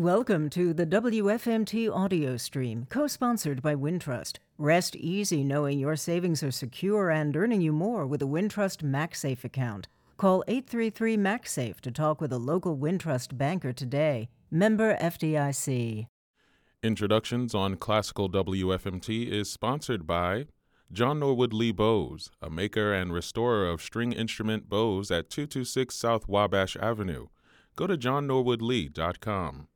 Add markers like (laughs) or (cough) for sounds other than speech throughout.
Welcome to the WFMT audio stream, co sponsored by Wintrust. Rest easy knowing your savings are secure and earning you more with a Wintrust MaxSafe account. Call 833 MaxSafe to talk with a local Wintrust banker today. Member FDIC. Introductions on Classical WFMT is sponsored by John Norwood Lee Bows, a maker and restorer of string instrument bows at 226 South Wabash Avenue. Go to johnnorwoodlee.com.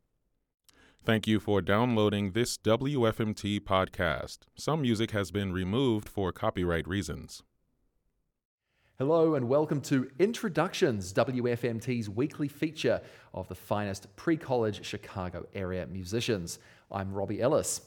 Thank you for downloading this WFMT podcast. Some music has been removed for copyright reasons. Hello and welcome to Introductions, WFMT's weekly feature of the finest pre college Chicago area musicians. I'm Robbie Ellis.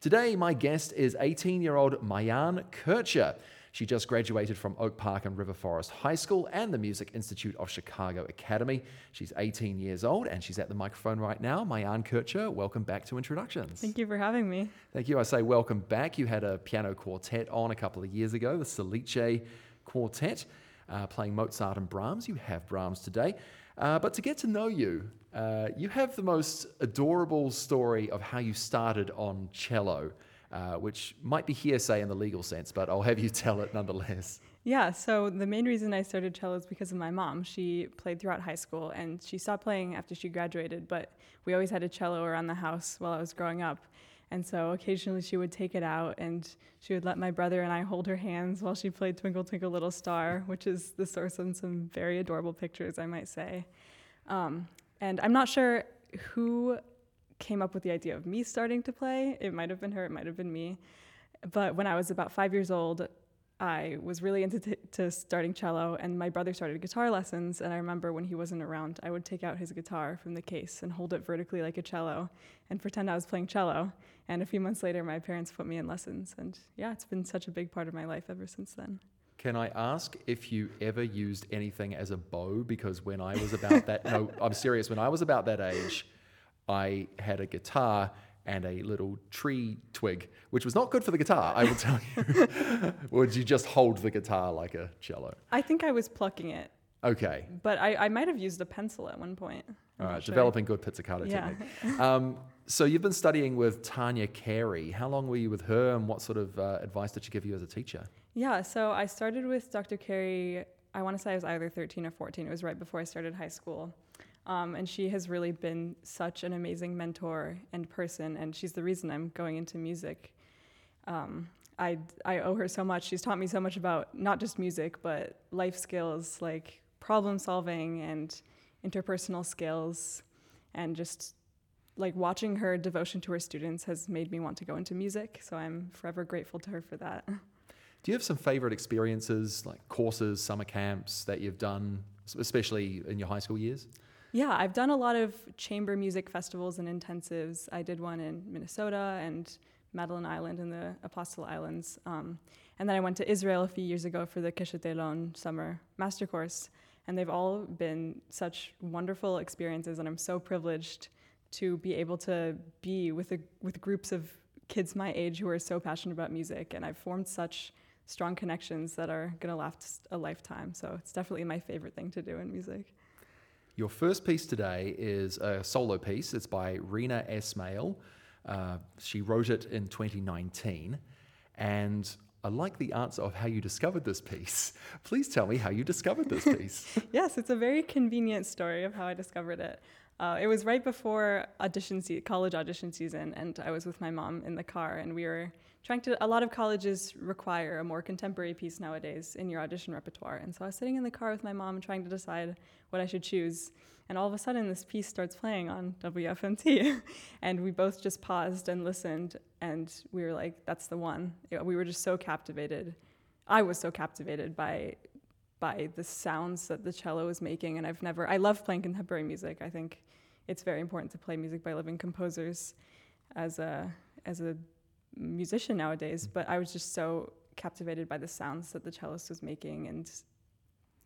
Today, my guest is 18 year old Mayan Kircher. She just graduated from Oak Park and River Forest High School and the Music Institute of Chicago Academy. She's 18 years old and she's at the microphone right now. Mayan Kircher, welcome back to Introductions. Thank you for having me. Thank you. I say welcome back. You had a piano quartet on a couple of years ago, the Salice Quartet, uh, playing Mozart and Brahms. You have Brahms today. Uh, but to get to know you, uh, you have the most adorable story of how you started on cello uh, which might be hearsay in the legal sense, but I'll have you (laughs) tell it nonetheless. Yeah, so the main reason I started cello is because of my mom. She played throughout high school and she stopped playing after she graduated, but we always had a cello around the house while I was growing up. And so occasionally she would take it out and she would let my brother and I hold her hands while she played Twinkle Twinkle Little Star, which is the source of some very adorable pictures, I might say. Um, and I'm not sure who came up with the idea of me starting to play. It might have been her, it might have been me. But when I was about five years old, I was really into t- starting cello, and my brother started guitar lessons. And I remember when he wasn't around, I would take out his guitar from the case and hold it vertically like a cello, and pretend I was playing cello. And a few months later, my parents put me in lessons, and yeah, it's been such a big part of my life ever since then. Can I ask if you ever used anything as a bow? Because when I was about that, no, I'm serious. When I was about that age, I had a guitar and a little tree twig, which was not good for the guitar, I will tell you. (laughs) Would you just hold the guitar like a cello? I think I was plucking it. Okay. But I, I might have used a pencil at one point. I'm All right, sure. developing good pizzicato yeah. technique. (laughs) Um, so you've been studying with Tanya Carey. How long were you with her, and what sort of uh, advice did she give you as a teacher? Yeah, so I started with Dr. Carey. I want to say I was either 13 or 14. It was right before I started high school. Um, and she has really been such an amazing mentor and person, and she's the reason I'm going into music. Um, I, I owe her so much. She's taught me so much about not just music, but life skills like problem solving and interpersonal skills, and just like watching her devotion to her students has made me want to go into music. So I'm forever grateful to her for that. (laughs) Do you have some favorite experiences, like courses, summer camps that you've done, especially in your high school years? Yeah, I've done a lot of chamber music festivals and intensives. I did one in Minnesota and Madeline Island in the Apostle Islands. Um, and then I went to Israel a few years ago for the Keshet summer master course. And they've all been such wonderful experiences, and I'm so privileged to be able to be with, a, with groups of kids my age who are so passionate about music. And I've formed such strong connections that are going to last a lifetime. So it's definitely my favorite thing to do in music. Your first piece today is a solo piece. It's by Reena Esmail. Uh, she wrote it in 2019. And I like the answer of how you discovered this piece. (laughs) Please tell me how you discovered this (laughs) piece. (laughs) yes, it's a very convenient story of how I discovered it. Uh, it was right before audition se- college audition season, and I was with my mom in the car, and we were trying to. A lot of colleges require a more contemporary piece nowadays in your audition repertoire, and so I was sitting in the car with my mom trying to decide what I should choose. And all of a sudden, this piece starts playing on WFMT. (laughs) and we both just paused and listened, and we were like, that's the one. We were just so captivated. I was so captivated by by the sounds that the cello was making and I've never I love playing contemporary music. I think it's very important to play music by living composers as a as a musician nowadays, but I was just so captivated by the sounds that the cellist was making and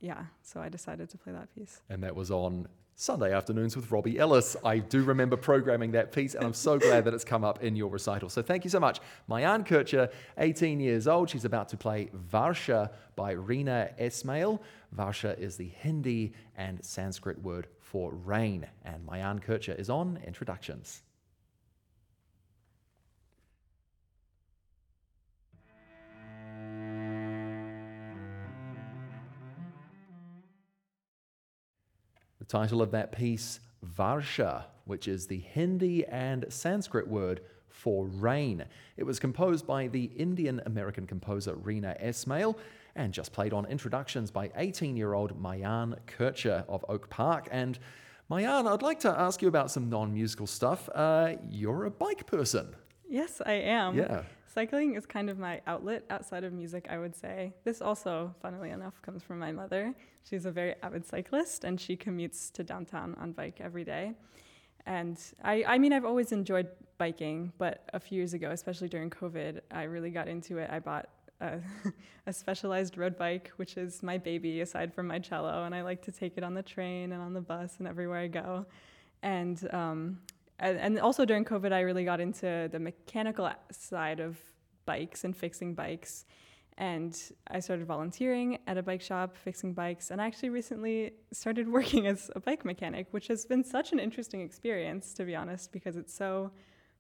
yeah, so I decided to play that piece. And that was on Sunday afternoons with Robbie Ellis. I do remember programming that piece, and I'm so glad that it's come up in your recital. So thank you so much. Mayan Kircher, 18 years old. She's about to play Varsha by Reena Esmail. Varsha is the Hindi and Sanskrit word for Rain. And Mayan Kircher is on introductions. The title of that piece, Varsha, which is the Hindi and Sanskrit word for rain. It was composed by the Indian American composer Reena Esmail and just played on introductions by 18 year old Mayan Kircher of Oak Park. And Mayan, I'd like to ask you about some non musical stuff. Uh, you're a bike person. Yes, I am. Yeah. Cycling is kind of my outlet outside of music, I would say. This also, funnily enough, comes from my mother. She's a very avid cyclist and she commutes to downtown on bike every day. And I, I mean, I've always enjoyed biking, but a few years ago, especially during COVID, I really got into it. I bought a, (laughs) a, specialized road bike, which is my baby aside from my cello, and I like to take it on the train and on the bus and everywhere I go. And um, and, also during COVID, I really got into the mechanical side of bikes and fixing bikes. And I started volunteering at a bike shop, fixing bikes, and I actually recently started (laughs) working as a bike mechanic, which has been such an interesting experience, to be honest, because it's so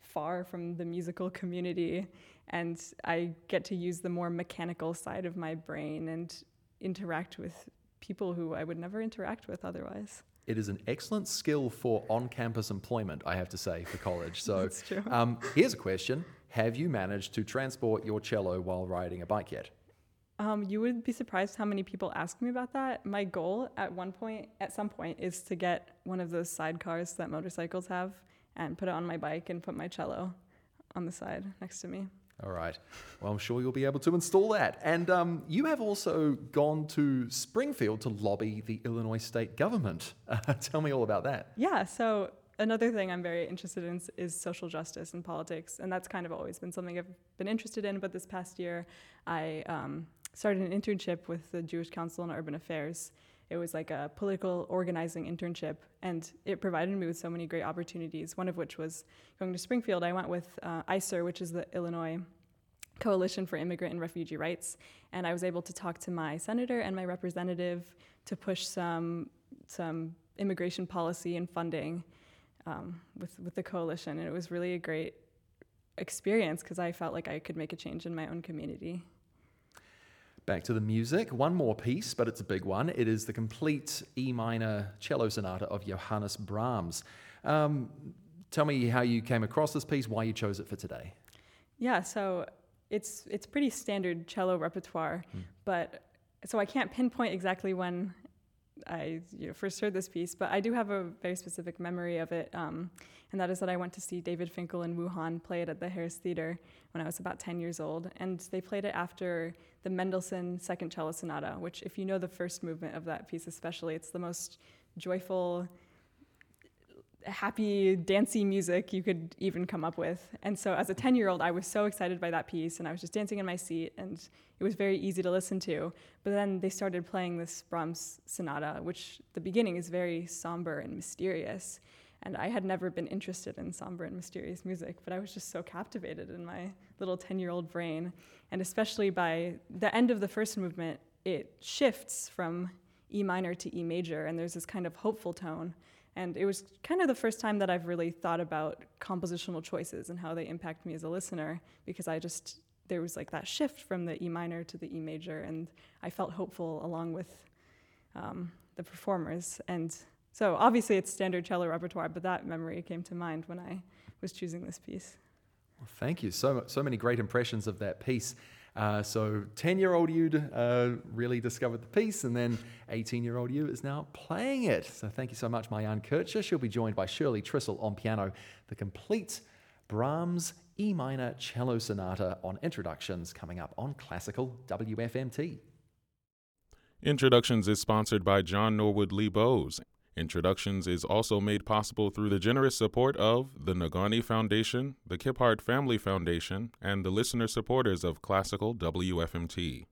far from the musical community. And I get to use the more mechanical side of my brain and interact with people who I would never interact with otherwise. It is an excellent skill for on campus employment, I have to say, for college. So. Um, here's a question Have you managed to transport your cello while riding a bike yet? Um, you would be surprised how many people ask me about that. My goal at one point, at some point, is to get one of those sidecars that motorcycles have and put it on my bike and put my cello on the side next to me. All right. Well, I'm sure you'll be able to install that. And um, you have also gone to Springfield to lobby the Illinois state government. (laughs) Tell me all about that. Yeah. So, another thing I'm very interested in is social justice and politics. And that's kind of always been something I've been interested in. But this past year, I um, started an internship with the Jewish Council on Urban Affairs. It was like a political organizing internship, and it provided me with so many great opportunities. One of which was going to Springfield. I went with uh, ISER, which is the Illinois Coalition for Immigrant and Refugee Rights, and I was able to talk to my senator and my representative to push some some immigration policy and funding um, with with the coalition, and it was really a great experience because I felt like I could make a change in my own community. Back to the music, one more piece, but it's a big one. It is the complete E minor cello sonata of Johannes Brahms. Um, tell me how you came across this piece, why you chose it for today. Yeah, so it's it's pretty standard cello repertoire, mm. but so I can't pinpoint exactly when I you know, first heard this piece, but I do have a very specific memory of it, um, and that is that I went to see David Finkel and Wu Han play it at the Harris Theater when I was about 10 years old, and they played it after the Mendelssohn Second Cello Sonata, which, if you know the first movement of that piece especially, it's the most joyful, happy, dancey music you could even come up with. And so, as a 10 year old, I was so excited by that piece, and I was just dancing in my seat, and it was very easy to listen to. But then they started playing this Brahms sonata, which the beginning is very somber and mysterious. And I had never been interested in somber and mysterious music, but I was just so captivated in my little 10 year old brain. And especially by the end of the first movement, it shifts from E minor to E major, and there's this kind of hopeful tone. And it was kind of the first time that I've really thought about compositional choices and how they impact me as a listener because I just, there was like that shift from the E minor to the E major, and I felt hopeful along with um, the performers. And so obviously it's standard cello repertoire, but that memory came to mind when I was choosing this piece. Well, thank you. So, so many great impressions of that piece. Uh, so 10 year old you uh, really discovered the piece, and then 18 year old you is now playing it. So thank you so much, Mayan Kircher. She'll be joined by Shirley Trissell on piano, the complete Brahms E minor cello sonata on introductions coming up on classical WFMT. Introductions is sponsored by John Norwood Lee Bows Introductions is also made possible through the generous support of the Negaunee Foundation, the Kiphart Family Foundation, and the listener supporters of Classical WFMT.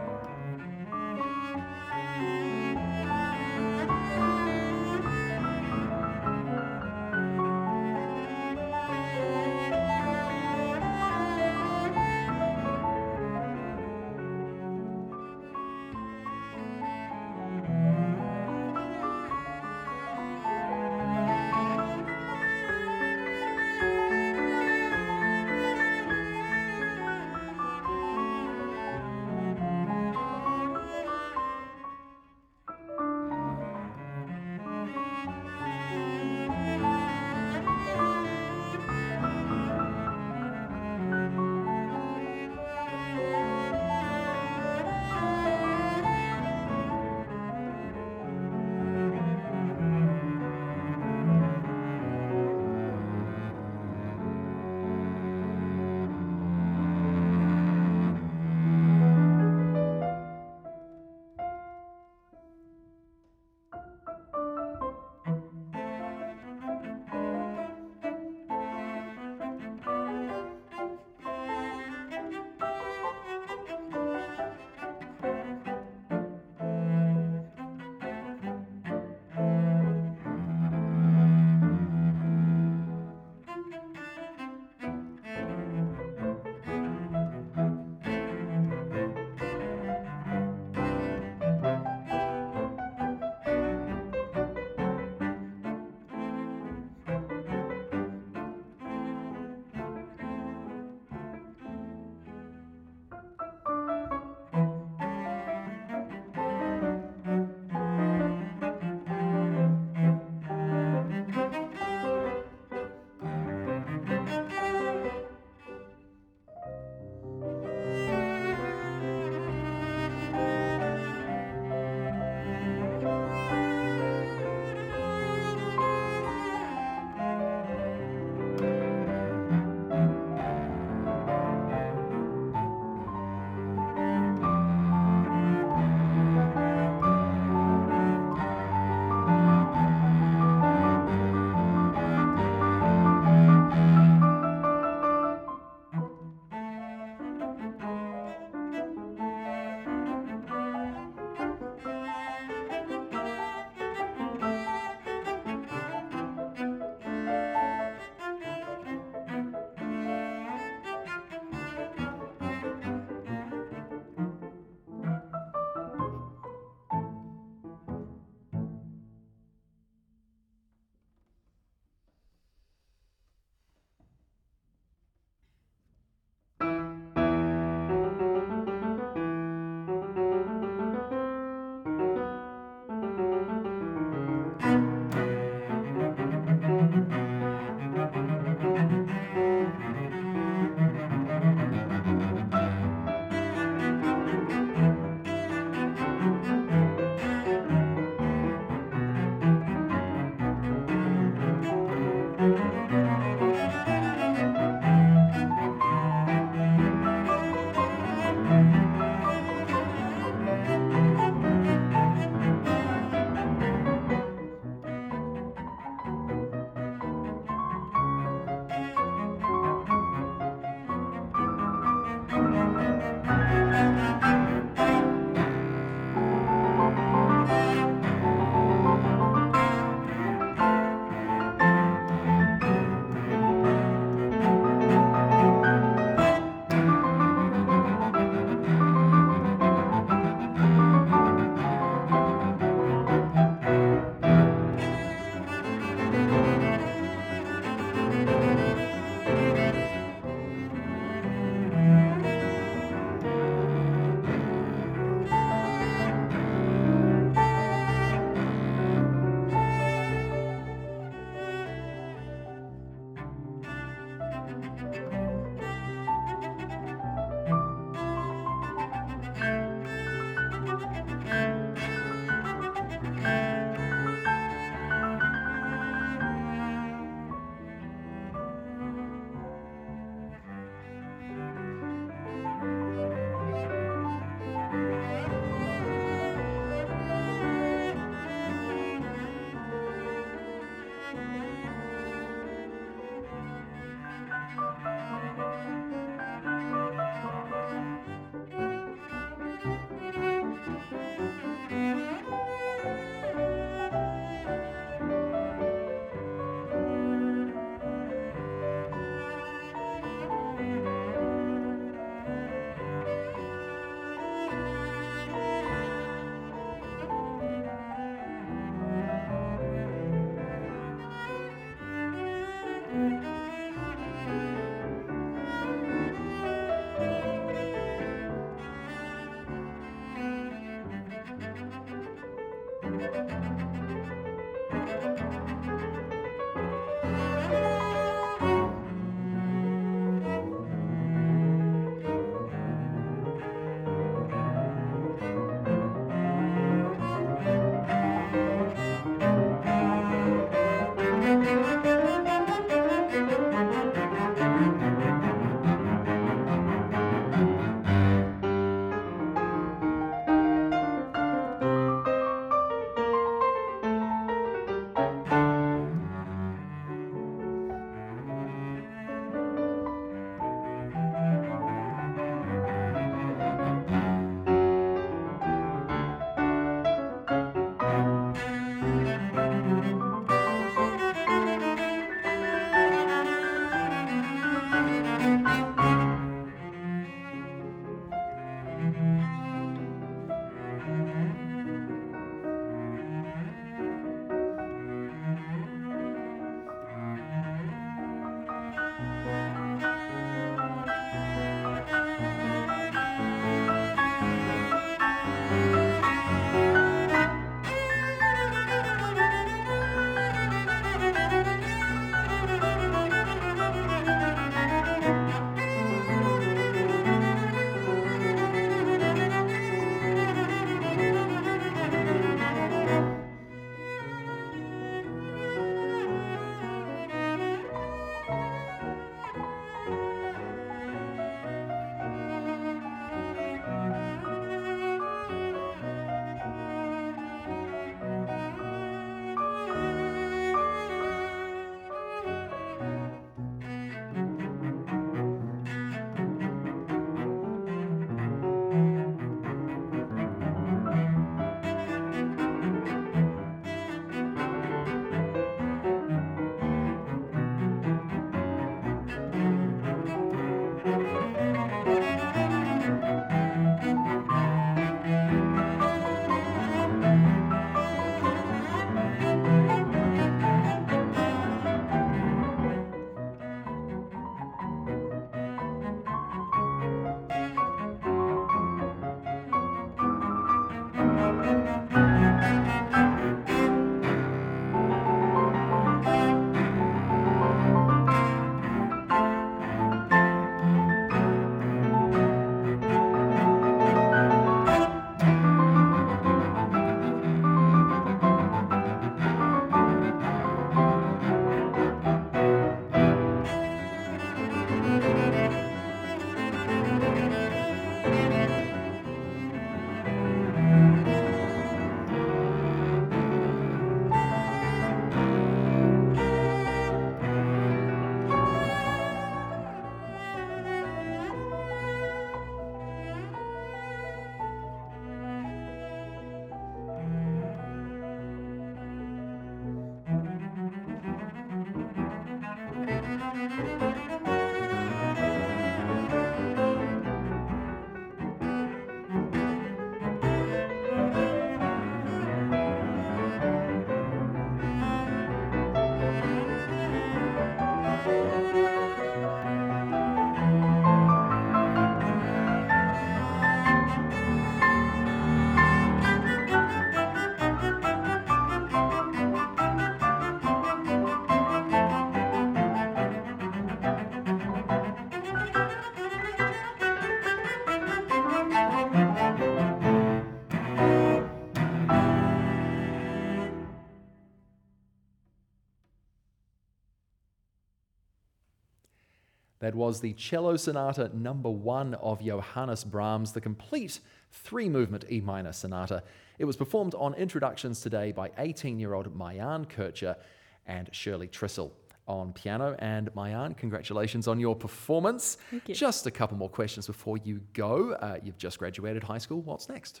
That was the Cello Sonata number one of Johannes Brahms, the complete three movement E minor sonata. It was performed on introductions today by 18 year old Mayan Kircher and Shirley Trissell on piano. And Mayan, congratulations on your performance. Thank you. Just a couple more questions before you go. Uh, you've just graduated high school. What's next?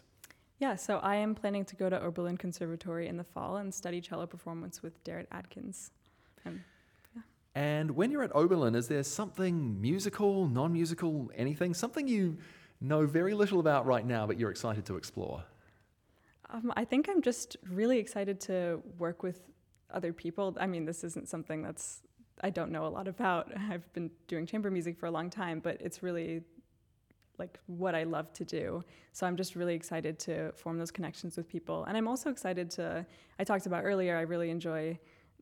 Yeah, so I am planning to go to Oberlin Conservatory in the fall and study cello performance with Darrett Adkins. Um, And when you're at Oberlin, is there something musical, non musical, anything, something you know very little about right now, but you're excited to explore? Um, I think I'm just really excited to work with other people. I mean, this isn't something that's I don't know a lot about. (laughs) I've been doing chamber music for a long time, but it's really like what I love to do. So I'm just really excited to form those connections with people. And I'm also excited to I talked about earlier I really enjoy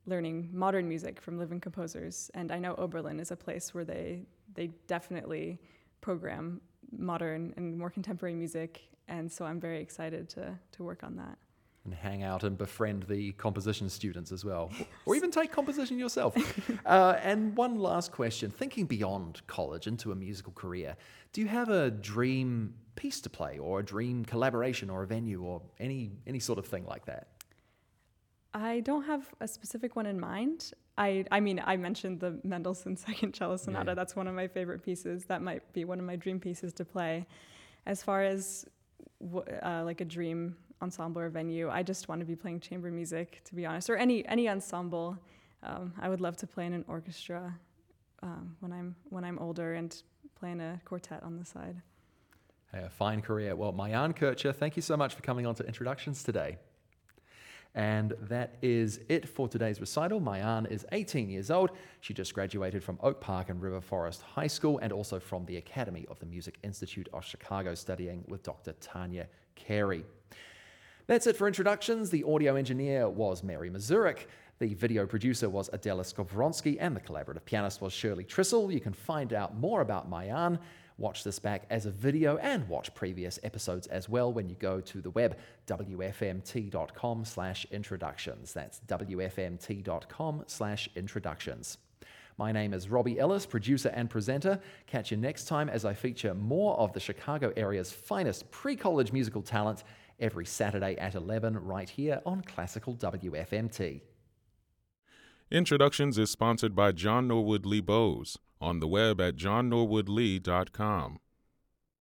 learning modern music from living composers and I know Oberlin is a place where they they definitely program modern and more contemporary music and so I'm very excited to to work on that and hang out and befriend the composition students as well, (laughs) or even take composition yourself. (laughs) uh, and one last question thinking beyond college into a musical career, do you have a dream piece to play, or a dream collaboration, or a venue, or any, any sort of thing like that? I don't have a specific one in mind. I, I mean, I mentioned the Mendelssohn (laughs) Second Cello Sonata. Yeah. That's one of my favorite pieces. That might be one of my dream pieces to play. As far as uh, like a dream ensemble or venue. I just want to be playing chamber music, to be honest, or any any ensemble. Um, I would love to play in an orchestra um, when I'm when I'm older and play in a quartet on the side. Hey, a fine career. Well, Mayan Kircher, thank you so much for coming on to Introductions today. And that is it for today's recital. Mayan is 18 years old. She just graduated from Oak Park and River Forest High School and also from the Academy of the Music Institute of Chicago, studying with Dr. Tanya Carey. That's it for introductions. The audio engineer was Mary Mazurek. The video producer was Adela Skovronsky, and the collaborative pianist was Shirley Trissell. You can find out more about Mayan, watch this back as a video, and watch previous episodes as well when you go to the web, wfmt.com slash introductions. That's wfmt.com slash introductions. My name is Robbie Ellis, producer and presenter. Catch you next time as I feature more of the Chicago area's finest pre college musical talent every Saturday at 11 right here on Classical WFMT. Introductions is sponsored by John Norwood Lee Bows on the web at johnnorwoodlee.com.